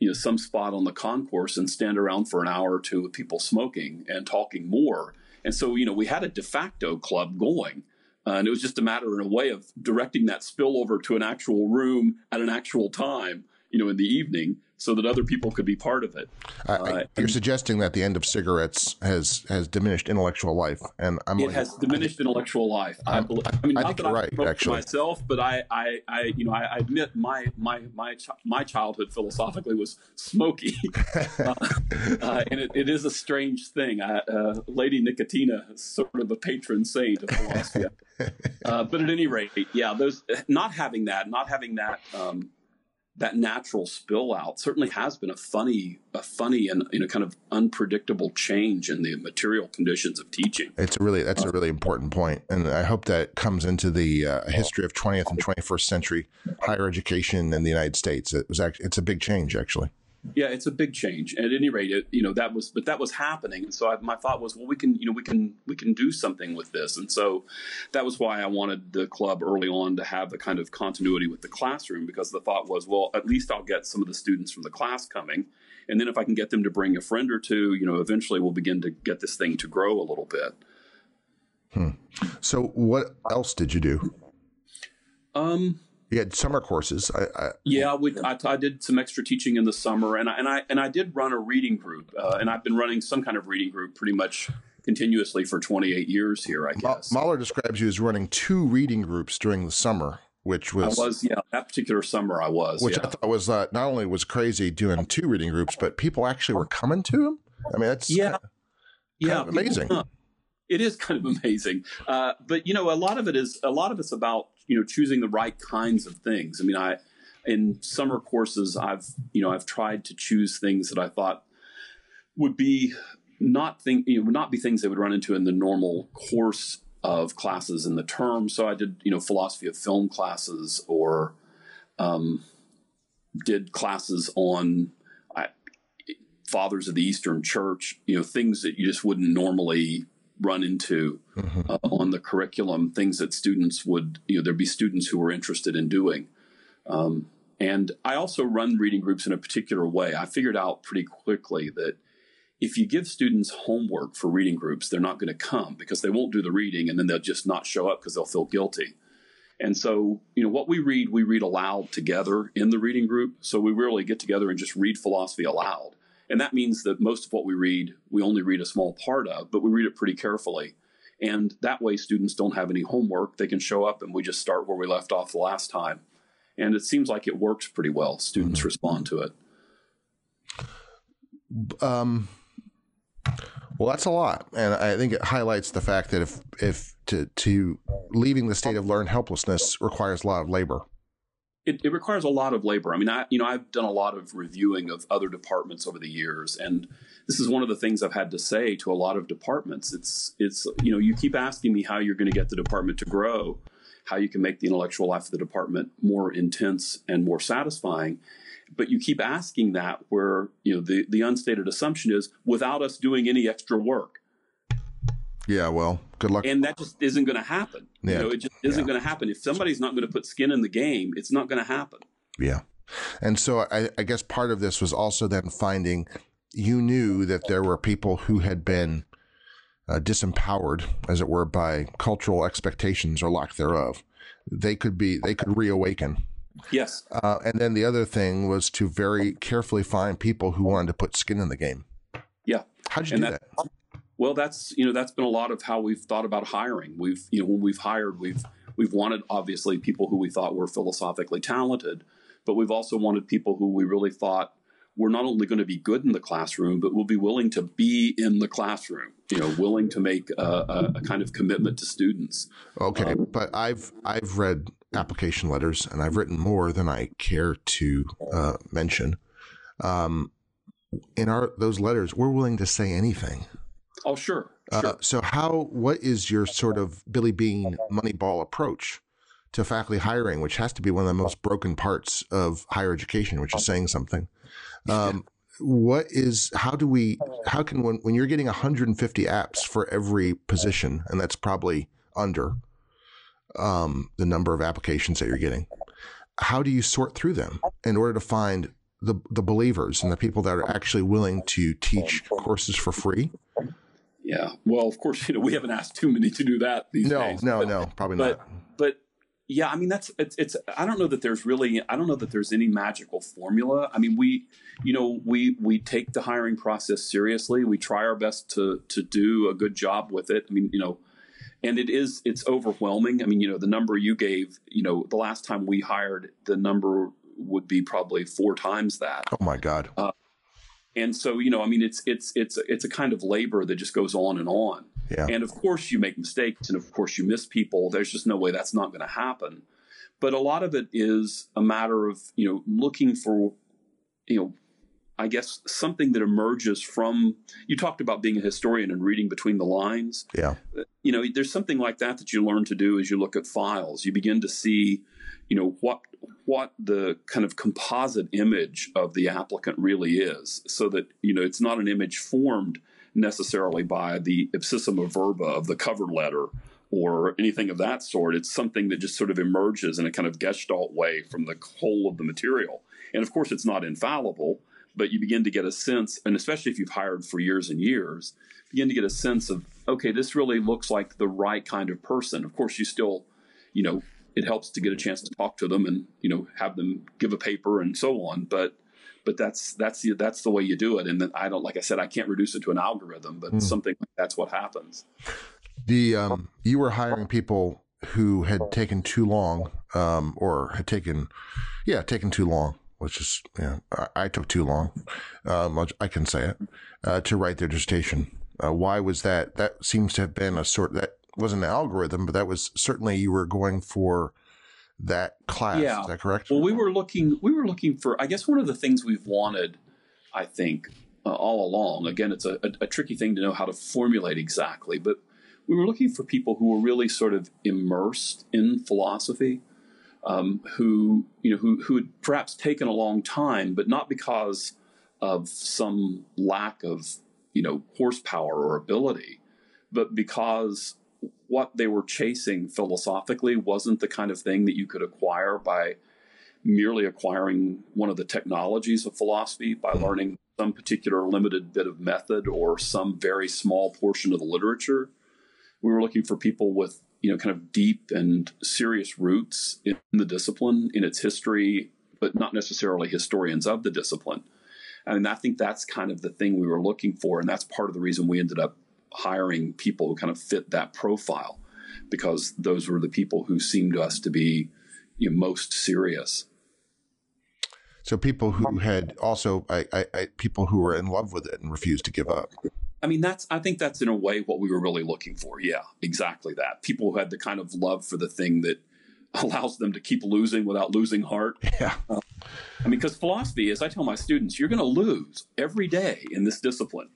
you know some spot on the concourse and stand around for an hour or two with people smoking and talking more and so, you know, we had a de facto club going. Uh, and it was just a matter in a way of directing that spillover to an actual room at an actual time you know, in the evening so that other people could be part of it. Uh, you're suggesting that the end of cigarettes has has diminished intellectual life, and I'm it like, has diminished intellectual life. I, I mean, I not think you're I right, actually. myself, but I, I, I, you know, I, I admit my my my ch- my childhood philosophically was smoky, uh, uh, and it, it is a strange thing. I, uh, Lady Nicotina is sort of a patron saint of philosophy. uh, but at any rate, yeah, those not having that, not having that. Um, that natural spill out certainly has been a funny, a funny and you know kind of unpredictable change in the material conditions of teaching. It's really that's a really important point, and I hope that comes into the uh, history of 20th and 21st century higher education in the United States. It was actually it's a big change, actually. Yeah, it's a big change. At any rate, it, you know that was, but that was happening. And so I, my thought was, well, we can, you know, we can, we can do something with this. And so that was why I wanted the club early on to have the kind of continuity with the classroom, because the thought was, well, at least I'll get some of the students from the class coming, and then if I can get them to bring a friend or two, you know, eventually we'll begin to get this thing to grow a little bit. Hmm. So, what else did you do? Um, you had summer courses. I, I, yeah, we, I, I, did some extra teaching in the summer, and I and I and I did run a reading group, uh, and I've been running some kind of reading group pretty much continuously for 28 years here. I guess Mahler describes you as running two reading groups during the summer, which was I was yeah that particular summer I was, which yeah. I thought was uh, not only was crazy doing two reading groups, but people actually were coming to them. I mean, that's yeah, kind of, yeah, kind of amazing. People, it is kind of amazing, uh, but you know, a lot of it is a lot of it's about you know choosing the right kinds of things. I mean, I in summer courses I've you know I've tried to choose things that I thought would be not think you know would not be things they would run into in the normal course of classes in the term. So I did you know philosophy of film classes or um, did classes on fathers of the Eastern Church. You know things that you just wouldn't normally run into uh, on the curriculum, things that students would, you know, there'd be students who were interested in doing. Um, and I also run reading groups in a particular way. I figured out pretty quickly that if you give students homework for reading groups, they're not going to come because they won't do the reading and then they'll just not show up because they'll feel guilty. And so, you know, what we read, we read aloud together in the reading group. So we really get together and just read philosophy aloud. And that means that most of what we read, we only read a small part of, but we read it pretty carefully. And that way, students don't have any homework. They can show up and we just start where we left off the last time. And it seems like it works pretty well. Students mm-hmm. respond to it. Um, well, that's a lot, and I think it highlights the fact that if if to to leaving the state of learned helplessness requires a lot of labor. It, it, requires a lot of labor. I mean, I you know I've done a lot of reviewing of other departments over the years, and this is one of the things I've had to say to a lot of departments. It's it's you know you keep asking me how you're going to get the department to grow, how you can make the intellectual life of the department more intense and more satisfying, but you keep asking that where you know the the unstated assumption is without us doing any extra work. Yeah, well, good luck. And that just isn't going to happen. Yeah. You know, it just isn't yeah. going to happen. If somebody's not going to put skin in the game, it's not going to happen. Yeah. And so I, I, guess part of this was also then finding you knew that there were people who had been uh, disempowered, as it were, by cultural expectations or lack thereof. They could be, they could reawaken. Yes. Uh, and then the other thing was to very carefully find people who wanted to put skin in the game. Yeah. How'd you and do that? that? Well, that's you know that's been a lot of how we've thought about hiring. We've you know when we've hired, we've we've wanted obviously people who we thought were philosophically talented, but we've also wanted people who we really thought were not only going to be good in the classroom, but will be willing to be in the classroom. You know, willing to make a, a, a kind of commitment to students. Okay, um, but I've I've read application letters, and I've written more than I care to uh, mention. Um, in our those letters, we're willing to say anything. Oh, sure. sure. Uh, so, how? What is your sort of Billy Beane Moneyball approach to faculty hiring, which has to be one of the most broken parts of higher education, which is saying something? Um, what is? How do we? How can when when you're getting 150 apps for every position, and that's probably under um, the number of applications that you're getting? How do you sort through them in order to find the the believers and the people that are actually willing to teach courses for free? Yeah. Well, of course, you know, we haven't asked too many to do that these no, days. No, but, no, probably but, not. But yeah, I mean that's it's, it's I don't know that there's really I don't know that there's any magical formula. I mean we you know we we take the hiring process seriously. We try our best to to do a good job with it. I mean, you know, and it is it's overwhelming. I mean, you know, the number you gave, you know, the last time we hired, the number would be probably four times that. Oh my god. Uh, and so, you know, I mean, it's it's it's it's a kind of labor that just goes on and on. Yeah. And of course, you make mistakes, and of course, you miss people. There's just no way that's not going to happen. But a lot of it is a matter of you know looking for, you know, I guess something that emerges from. You talked about being a historian and reading between the lines. Yeah. You know, there's something like that that you learn to do as you look at files. You begin to see, you know, what what the kind of composite image of the applicant really is, so that you know it's not an image formed necessarily by the ipsissima verba of the cover letter or anything of that sort. It's something that just sort of emerges in a kind of gestalt way from the whole of the material. And of course, it's not infallible, but you begin to get a sense, and especially if you've hired for years and years, begin to get a sense of, okay, this really looks like the right kind of person. Of course, you still, you know, it helps to get a chance to talk to them and, you know, have them give a paper and so on. But but that's that's the that's the way you do it. And I don't like I said I can't reduce it to an algorithm, but mm. something like that's what happens. The um, you were hiring people who had taken too long, um, or had taken, yeah, taken too long. Which is, yeah, I, I took too long. Um, I can say it uh, to write their dissertation. Uh, why was that? That seems to have been a sort that wasn't an algorithm, but that was certainly you were going for that class. Yeah. Is that correct? Well, we were looking. We were looking for. I guess one of the things we've wanted, I think, uh, all along. Again, it's a, a, a, tricky thing to know how to formulate exactly, but we were looking for people who were really sort of immersed in philosophy, um, who you know who who had perhaps taken a long time, but not because of some lack of you know horsepower or ability, but because what they were chasing philosophically wasn't the kind of thing that you could acquire by merely acquiring one of the technologies of philosophy by hmm. learning some particular limited bit of method or some very small portion of the literature. We were looking for people with, you know, kind of deep and serious roots in the discipline, in its history, but not necessarily historians of the discipline. And I think that's kind of the thing we were looking for. And that's part of the reason we ended up hiring people who kind of fit that profile because those were the people who seemed to us to be you know, most serious. So people who had also I, I, I, people who were in love with it and refused to give up. I mean, that's I think that's in a way what we were really looking for. Yeah, exactly that. People who had the kind of love for the thing that allows them to keep losing without losing heart. Yeah. Uh, I mean, because philosophy, as I tell my students, you're going to lose every day in this discipline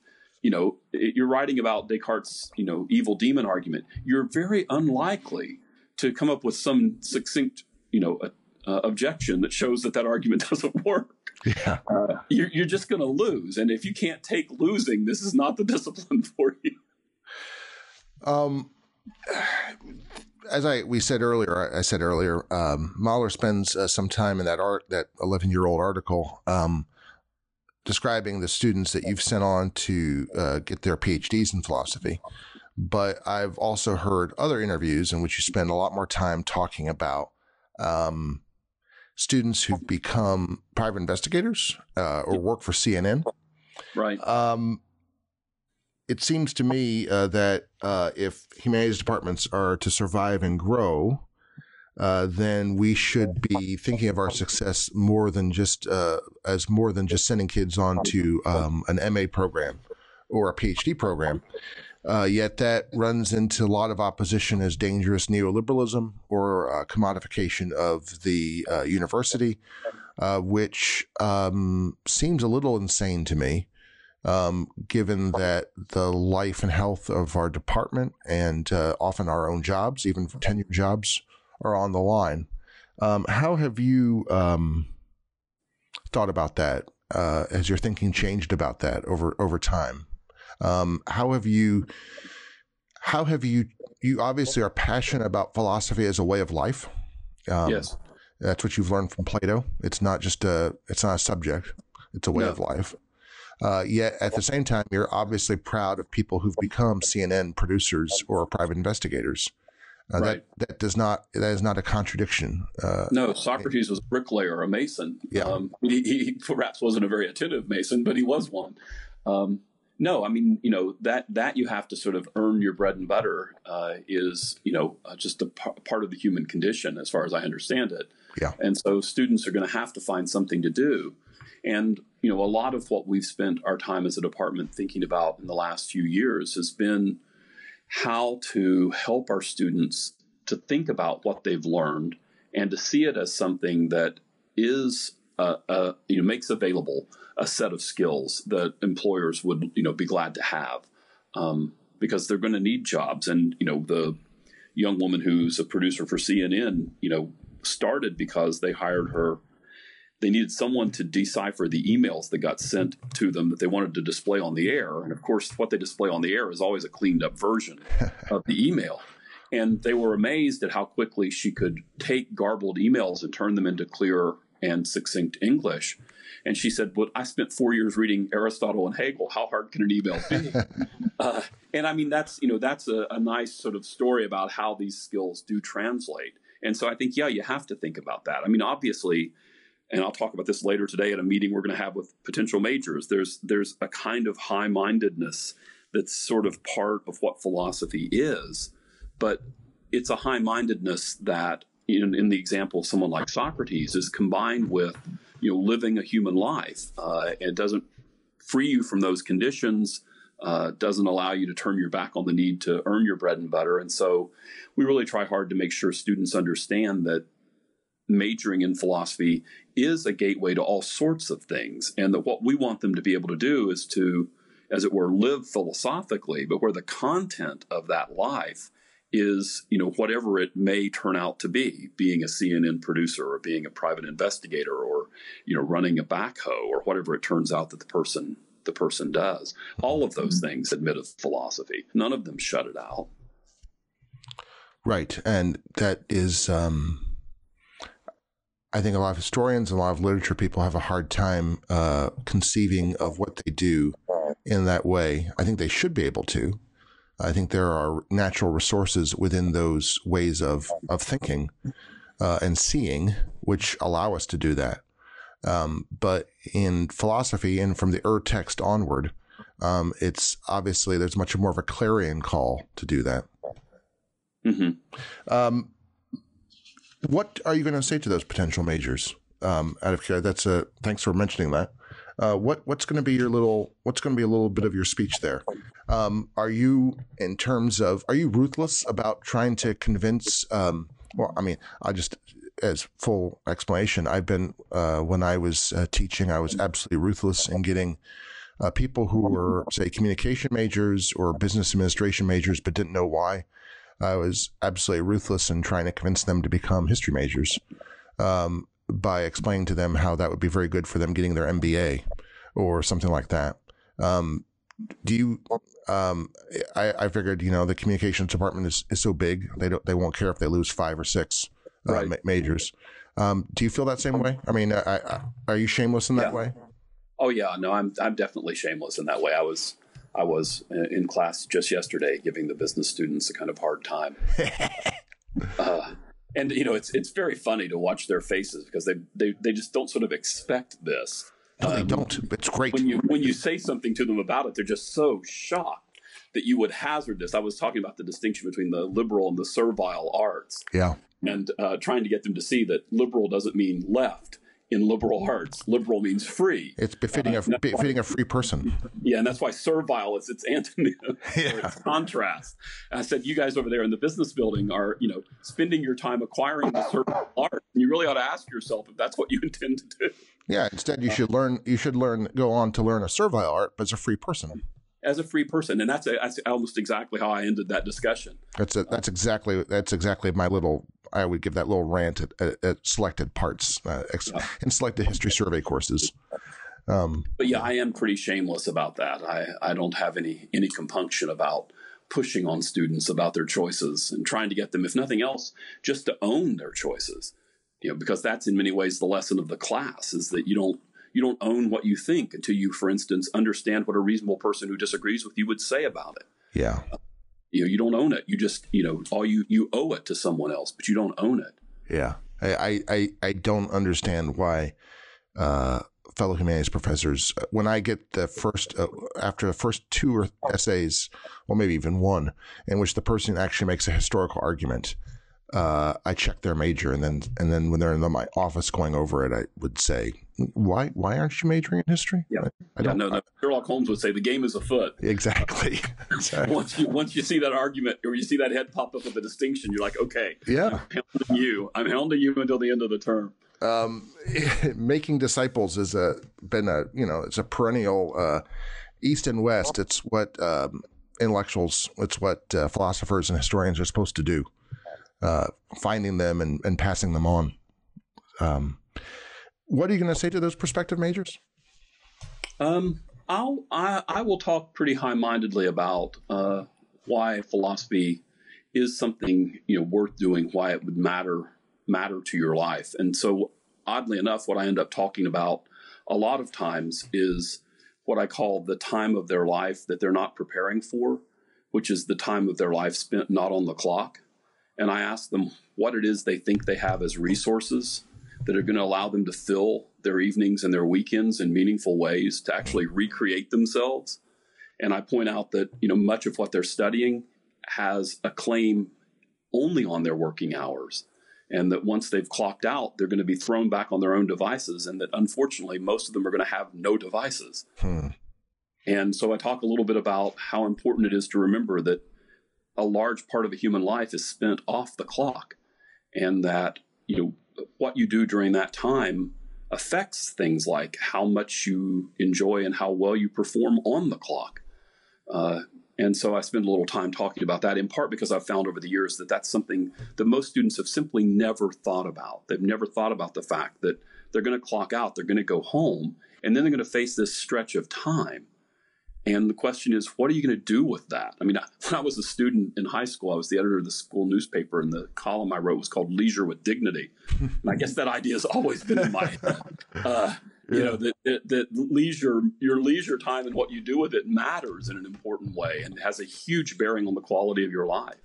you know, you're writing about Descartes' you know evil demon argument. You're very unlikely to come up with some succinct you know uh, objection that shows that that argument doesn't work. Yeah, uh, you're, you're just going to lose, and if you can't take losing, this is not the discipline for you. Um, as I we said earlier, I said earlier, um, Mahler spends uh, some time in that art that 11 year old article. Um, describing the students that you've sent on to uh, get their PhDs in philosophy. But I've also heard other interviews in which you spend a lot more time talking about um, students who've become private investigators uh, or work for CNN. Right. Um, it seems to me uh, that uh, if humanities departments are to survive and grow, uh, then we should be thinking of our success more than just uh, as more than just sending kids on to um, an MA program or a PhD program. Uh, yet that runs into a lot of opposition as dangerous neoliberalism or commodification of the uh, university, uh, which um, seems a little insane to me. Um, given that the life and health of our department and often our own jobs, even tenure jobs, are on the line. Um, how have you um, thought about that? Uh, has your thinking changed about that over over time? Um, how have you? How have you? You obviously are passionate about philosophy as a way of life. Um, yes, that's what you've learned from Plato. It's not just a. It's not a subject. It's a way no. of life. Uh, yet at the same time, you're obviously proud of people who've become CNN producers or private investigators. Uh, right. That that does not that is not a contradiction. Uh, no, Socrates was a bricklayer, a mason. Yeah. Um, he, he, perhaps wasn't a very attentive mason, but he was one. Um, no, I mean, you know that that you have to sort of earn your bread and butter uh, is you know uh, just a p- part of the human condition, as far as I understand it. Yeah. And so students are going to have to find something to do, and you know a lot of what we've spent our time as a department thinking about in the last few years has been how to help our students to think about what they've learned and to see it as something that is uh, uh, you know makes available a set of skills that employers would you know be glad to have. Um, because they're going to need jobs. And you know the young woman who's a producer for CNN you know started because they hired her they needed someone to decipher the emails that got sent to them that they wanted to display on the air. And of course, what they display on the air is always a cleaned up version of the email. And they were amazed at how quickly she could take garbled emails and turn them into clear and succinct English. And she said, "Well, I spent four years reading Aristotle and Hegel. How hard can an email be?" uh, and I mean, that's you know, that's a, a nice sort of story about how these skills do translate. And so I think, yeah, you have to think about that. I mean, obviously, and I'll talk about this later today at a meeting we're going to have with potential majors. There's there's a kind of high mindedness that's sort of part of what philosophy is, but it's a high mindedness that in, in, the example of someone like Socrates is combined with you know living a human life. Uh, it doesn't free you from those conditions. Uh, doesn't allow you to turn your back on the need to earn your bread and butter. And so we really try hard to make sure students understand that majoring in philosophy is a gateway to all sorts of things. And that what we want them to be able to do is to, as it were, live philosophically, but where the content of that life is, you know, whatever it may turn out to be, being a CNN producer or being a private investigator or, you know, running a backhoe or whatever it turns out that the person the person does. All of those things admit of philosophy. None of them shut it out. Right. And that is um I think a lot of historians and a lot of literature people have a hard time uh, conceiving of what they do in that way. I think they should be able to. I think there are natural resources within those ways of of thinking uh, and seeing, which allow us to do that. Um, but in philosophy and from the Ur text onward, um, it's obviously there's much more of a clarion call to do that. Mm-hmm. Um, what are you going to say to those potential majors? Um, out of care, that's a thanks for mentioning that. Uh, what what's going to be your little what's going to be a little bit of your speech there? Um, are you in terms of are you ruthless about trying to convince? Um, well, I mean, I just as full explanation. I've been uh, when I was uh, teaching, I was absolutely ruthless in getting uh, people who were say communication majors or business administration majors, but didn't know why I was absolutely ruthless in trying to convince them to become history majors um, by explaining to them how that would be very good for them getting their MBA or something like that. Um, do you? Um, I, I figured you know the communications department is, is so big they don't they won't care if they lose five or six uh, right. ma- majors. Um, do you feel that same way? I mean, I, I, are you shameless in that yeah. way? Oh yeah, no, I'm I'm definitely shameless in that way. I was I was in class just yesterday giving the business students a kind of hard time. uh, and you know, it's it's very funny to watch their faces because they they, they just don't sort of expect this. No, um, they don't. It's great when you when you say something to them about it, they're just so shocked that you would hazard this. I was talking about the distinction between the liberal and the servile arts. Yeah, and uh, trying to get them to see that liberal doesn't mean left in liberal arts. Liberal means free. It's befitting uh, a befitting why, a free person. Yeah, and that's why servile is its antonym, yeah. its contrast. And I said, you guys over there in the business building are, you know, spending your time acquiring the servile art. And you really ought to ask yourself if that's what you intend to do. Yeah, instead you should learn. You should learn. Go on to learn a servile art, but as a free person as a free person, and that's, a, that's almost exactly how I ended that discussion. That's a, that's exactly that's exactly my little. I would give that little rant at, at, at selected parts uh, ex, yeah. in selected history survey courses. Um, but yeah, I am pretty shameless about that. I, I don't have any any compunction about pushing on students about their choices and trying to get them, if nothing else, just to own their choices. You know, because that's in many ways the lesson of the class is that you don't you don't own what you think until you, for instance, understand what a reasonable person who disagrees with you would say about it. Yeah. you know, you don't own it. You just, you know, all you you owe it to someone else, but you don't own it. Yeah, I I I don't understand why uh, fellow humanities professors when I get the first uh, after the first two or essays, well maybe even one, in which the person actually makes a historical argument. Uh, I check their major, and then and then when they're in my office going over it, I would say, "Why why aren't you majoring in history?" Yeah, I, I yeah, no, no. Sherlock Holmes would say the game is afoot. Exactly. exactly. once you once you see that argument or you see that head pop up with a distinction, you're like, okay, yeah, I'm hounding you. I'm hounding you until the end of the term. Um, making disciples has a been a you know it's a perennial uh, east and west. It's what um, intellectuals, it's what uh, philosophers and historians are supposed to do uh, finding them and, and passing them on. Um, what are you going to say to those prospective majors? Um, I'll, I, I will talk pretty high mindedly about uh, why philosophy is something you know worth doing, why it would matter matter to your life, and so oddly enough, what I end up talking about a lot of times is what I call the time of their life that they're not preparing for, which is the time of their life spent not on the clock and I ask them what it is they think they have as resources that are going to allow them to fill their evenings and their weekends in meaningful ways to actually recreate themselves. And I point out that you know much of what they're studying has a claim only on their working hours, and that once they've clocked out, they're going to be thrown back on their own devices, and that unfortunately most of them are going to have no devices. Hmm. And so I talk a little bit about how important it is to remember that a large part of a human life is spent off the clock, and that you know what you do during that time affects things like how much you enjoy and how well you perform on the clock. Uh, and so I spend a little time talking about that, in part because I've found over the years that that's something that most students have simply never thought about. They've never thought about the fact that they're going to clock out, they're going to go home, and then they're going to face this stretch of time and the question is, what are you going to do with that? I mean, when I was a student in high school, I was the editor of the school newspaper, and the column I wrote was called Leisure with Dignity. And I guess that idea has always been in my head. Uh, you know, that, that, that, leisure, your leisure time and what you do with it matters in an important way and has a huge bearing on the quality of your life.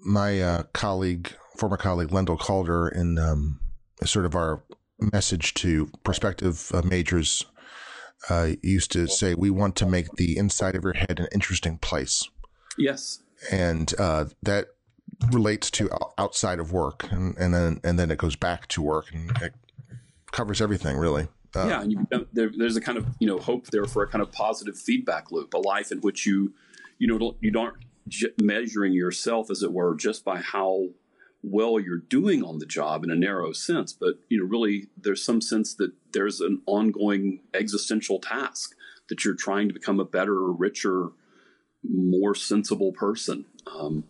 My uh, colleague, former colleague, Lendol Calder, in um, sort of our message to prospective uh, majors uh, used to say, "We want to make the inside of your head an interesting place." Yes, and uh, that relates to outside of work, and, and then and then it goes back to work, and it covers everything really. Uh, yeah, and you, there, there's a kind of you know hope there for a kind of positive feedback loop, a life in which you you know you don't measuring yourself as it were just by how well you're doing on the job in a narrow sense, but you know, really, there's some sense that there's an ongoing existential task that you're trying to become a better, richer, more sensible person. Um,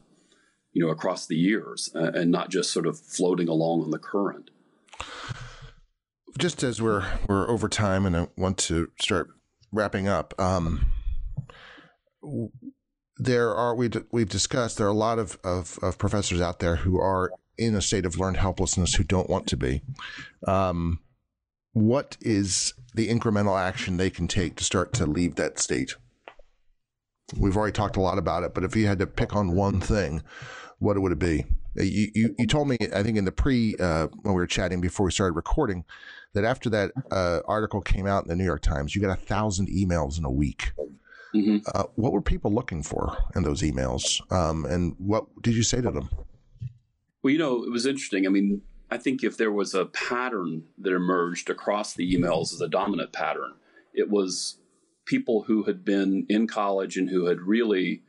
you know, across the years, uh, and not just sort of floating along on the current. Just as we're we're over time, and I want to start wrapping up. Um, there are we we've discussed there are a lot of, of, of professors out there who are in a state of learned helplessness who don't want to be. Um, what is the incremental action they can take to start to leave that state? We've already talked a lot about it, but if you had to pick on one thing, what would it be? You, you, you told me, I think in the pre, uh, when we were chatting before we started recording, that after that uh, article came out in the New York Times, you got a thousand emails in a week. Mm-hmm. Uh, what were people looking for in those emails? Um, and what did you say to them? Well, you know, it was interesting. I mean, I think if there was a pattern that emerged across the emails as a dominant pattern, it was people who had been in college and who had really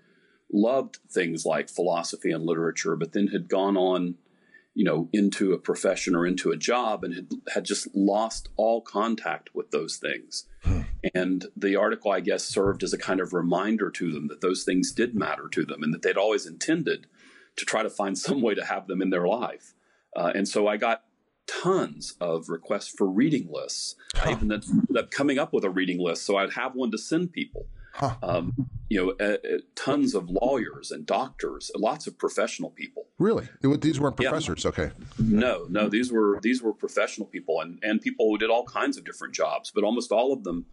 loved things like philosophy and literature, but then had gone on, you know, into a profession or into a job and had, had just lost all contact with those things. Hmm. And the article, I guess, served as a kind of reminder to them that those things did matter to them and that they'd always intended to try to find some way to have them in their life. Uh, and so I got tons of requests for reading lists. Huh. I even ended up coming up with a reading list so I'd have one to send people. Huh. Um, you know, uh, uh, tons of lawyers and doctors, lots of professional people. Really, these weren't professors. Yeah. Okay. No, no, these were these were professional people and and people who did all kinds of different jobs, but almost all of them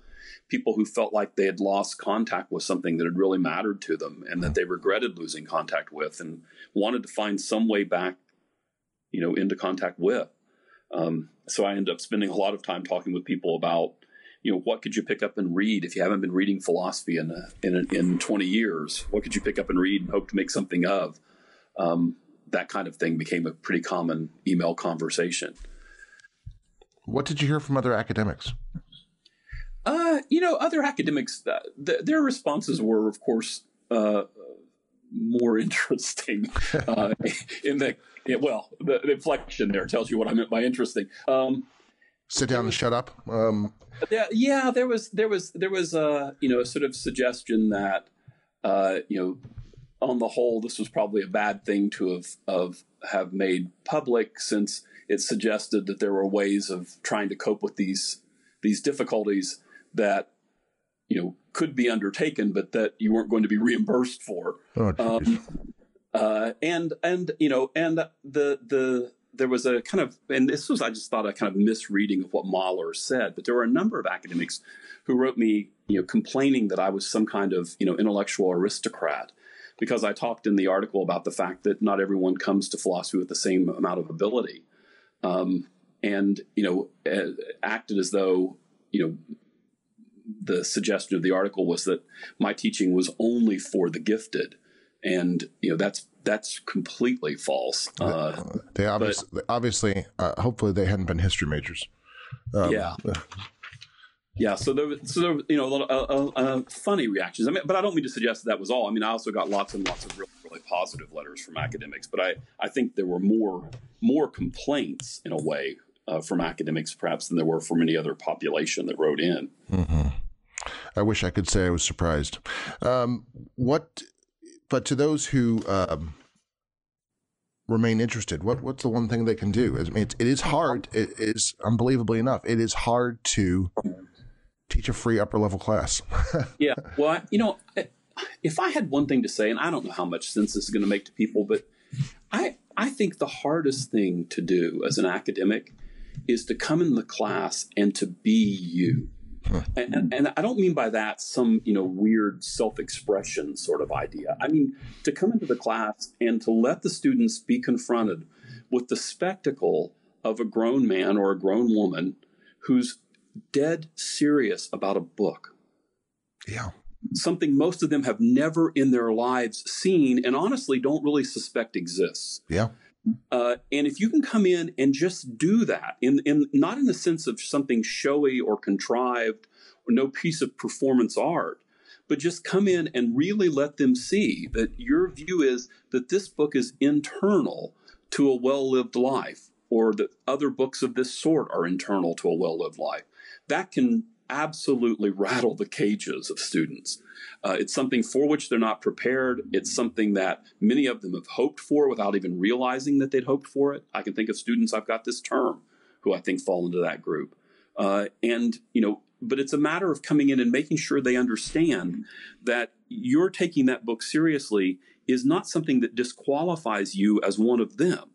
people who felt like they had lost contact with something that had really mattered to them and that they regretted losing contact with and wanted to find some way back, you know, into contact with. Um, so I ended up spending a lot of time talking with people about, you know, what could you pick up and read if you haven't been reading philosophy in a, in, a, in 20 years? What could you pick up and read and hope to make something of? Um, that kind of thing became a pretty common email conversation. What did you hear from other academics? Uh, you know, other academics, uh, th- their responses were, of course, uh, more interesting. Uh, in the well, the, the, inflection there tells you what I meant by interesting. Um, Sit down and shut up. Um, yeah, yeah, there was there was there was a uh, you know a sort of suggestion that uh, you know on the whole this was probably a bad thing to have of have made public since it suggested that there were ways of trying to cope with these these difficulties that you know could be undertaken, but that you weren't going to be reimbursed for. Oh, um, uh, and and you know and the the there was a kind of and this was I just thought a kind of misreading of what Mahler said, but there were a number of academics who wrote me you know complaining that I was some kind of you know intellectual aristocrat because I talked in the article about the fact that not everyone comes to philosophy with the same amount of ability, um, and you know acted as though you know the suggestion of the article was that my teaching was only for the gifted, and you know that's that's completely false. Uh, they obviously, but, obviously, uh, hopefully, they hadn't been history majors. Um, yeah. Yeah, so there, was, so there, you know, a uh, uh, funny reactions. I mean, but I don't mean to suggest that, that was all. I mean, I also got lots and lots of really, really positive letters from academics, but I, I think there were more, more complaints in a way uh, from academics, perhaps, than there were from any other population that wrote in. Mm-hmm. I wish I could say I was surprised. Um, what, but to those who um, remain interested, what what's the one thing they can do? I mean, it's, it is hard. It is unbelievably enough. It is hard to teach a free upper level class. yeah. Well, I, you know, if I had one thing to say, and I don't know how much sense this is going to make to people, but I I think the hardest thing to do as an academic is to come in the class and to be you. And, and, I don't mean by that some you know weird self-expression sort of idea. I mean to come into the class and to let the students be confronted with the spectacle of a grown man or a grown woman who's dead serious about a book. Yeah. Something most of them have never in their lives seen and honestly don't really suspect exists. Yeah. Uh, and if you can come in and just do that, in, in not in the sense of something showy or contrived or no piece of performance art, but just come in and really let them see that your view is that this book is internal to a well lived life, or that other books of this sort are internal to a well lived life. That can absolutely rattle the cages of students. Uh, it's something for which they're not prepared. It's something that many of them have hoped for without even realizing that they'd hoped for it. I can think of students I've got this term who I think fall into that group. Uh, and, you know, but it's a matter of coming in and making sure they understand that you're taking that book seriously is not something that disqualifies you as one of them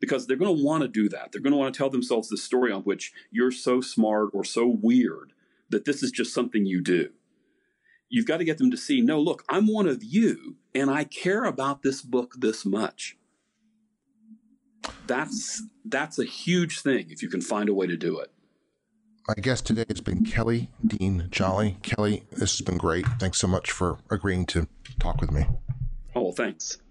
because they're going to want to do that. They're going to want to tell themselves the story on which you're so smart or so weird that this is just something you do you've got to get them to see no, look, I'm one of you and I care about this book this much. That's that's a huge thing if you can find a way to do it. My guest today has been Kelly Dean Jolley. Kelly, this has been great. Thanks so much for agreeing to talk with me. Oh, well, thanks.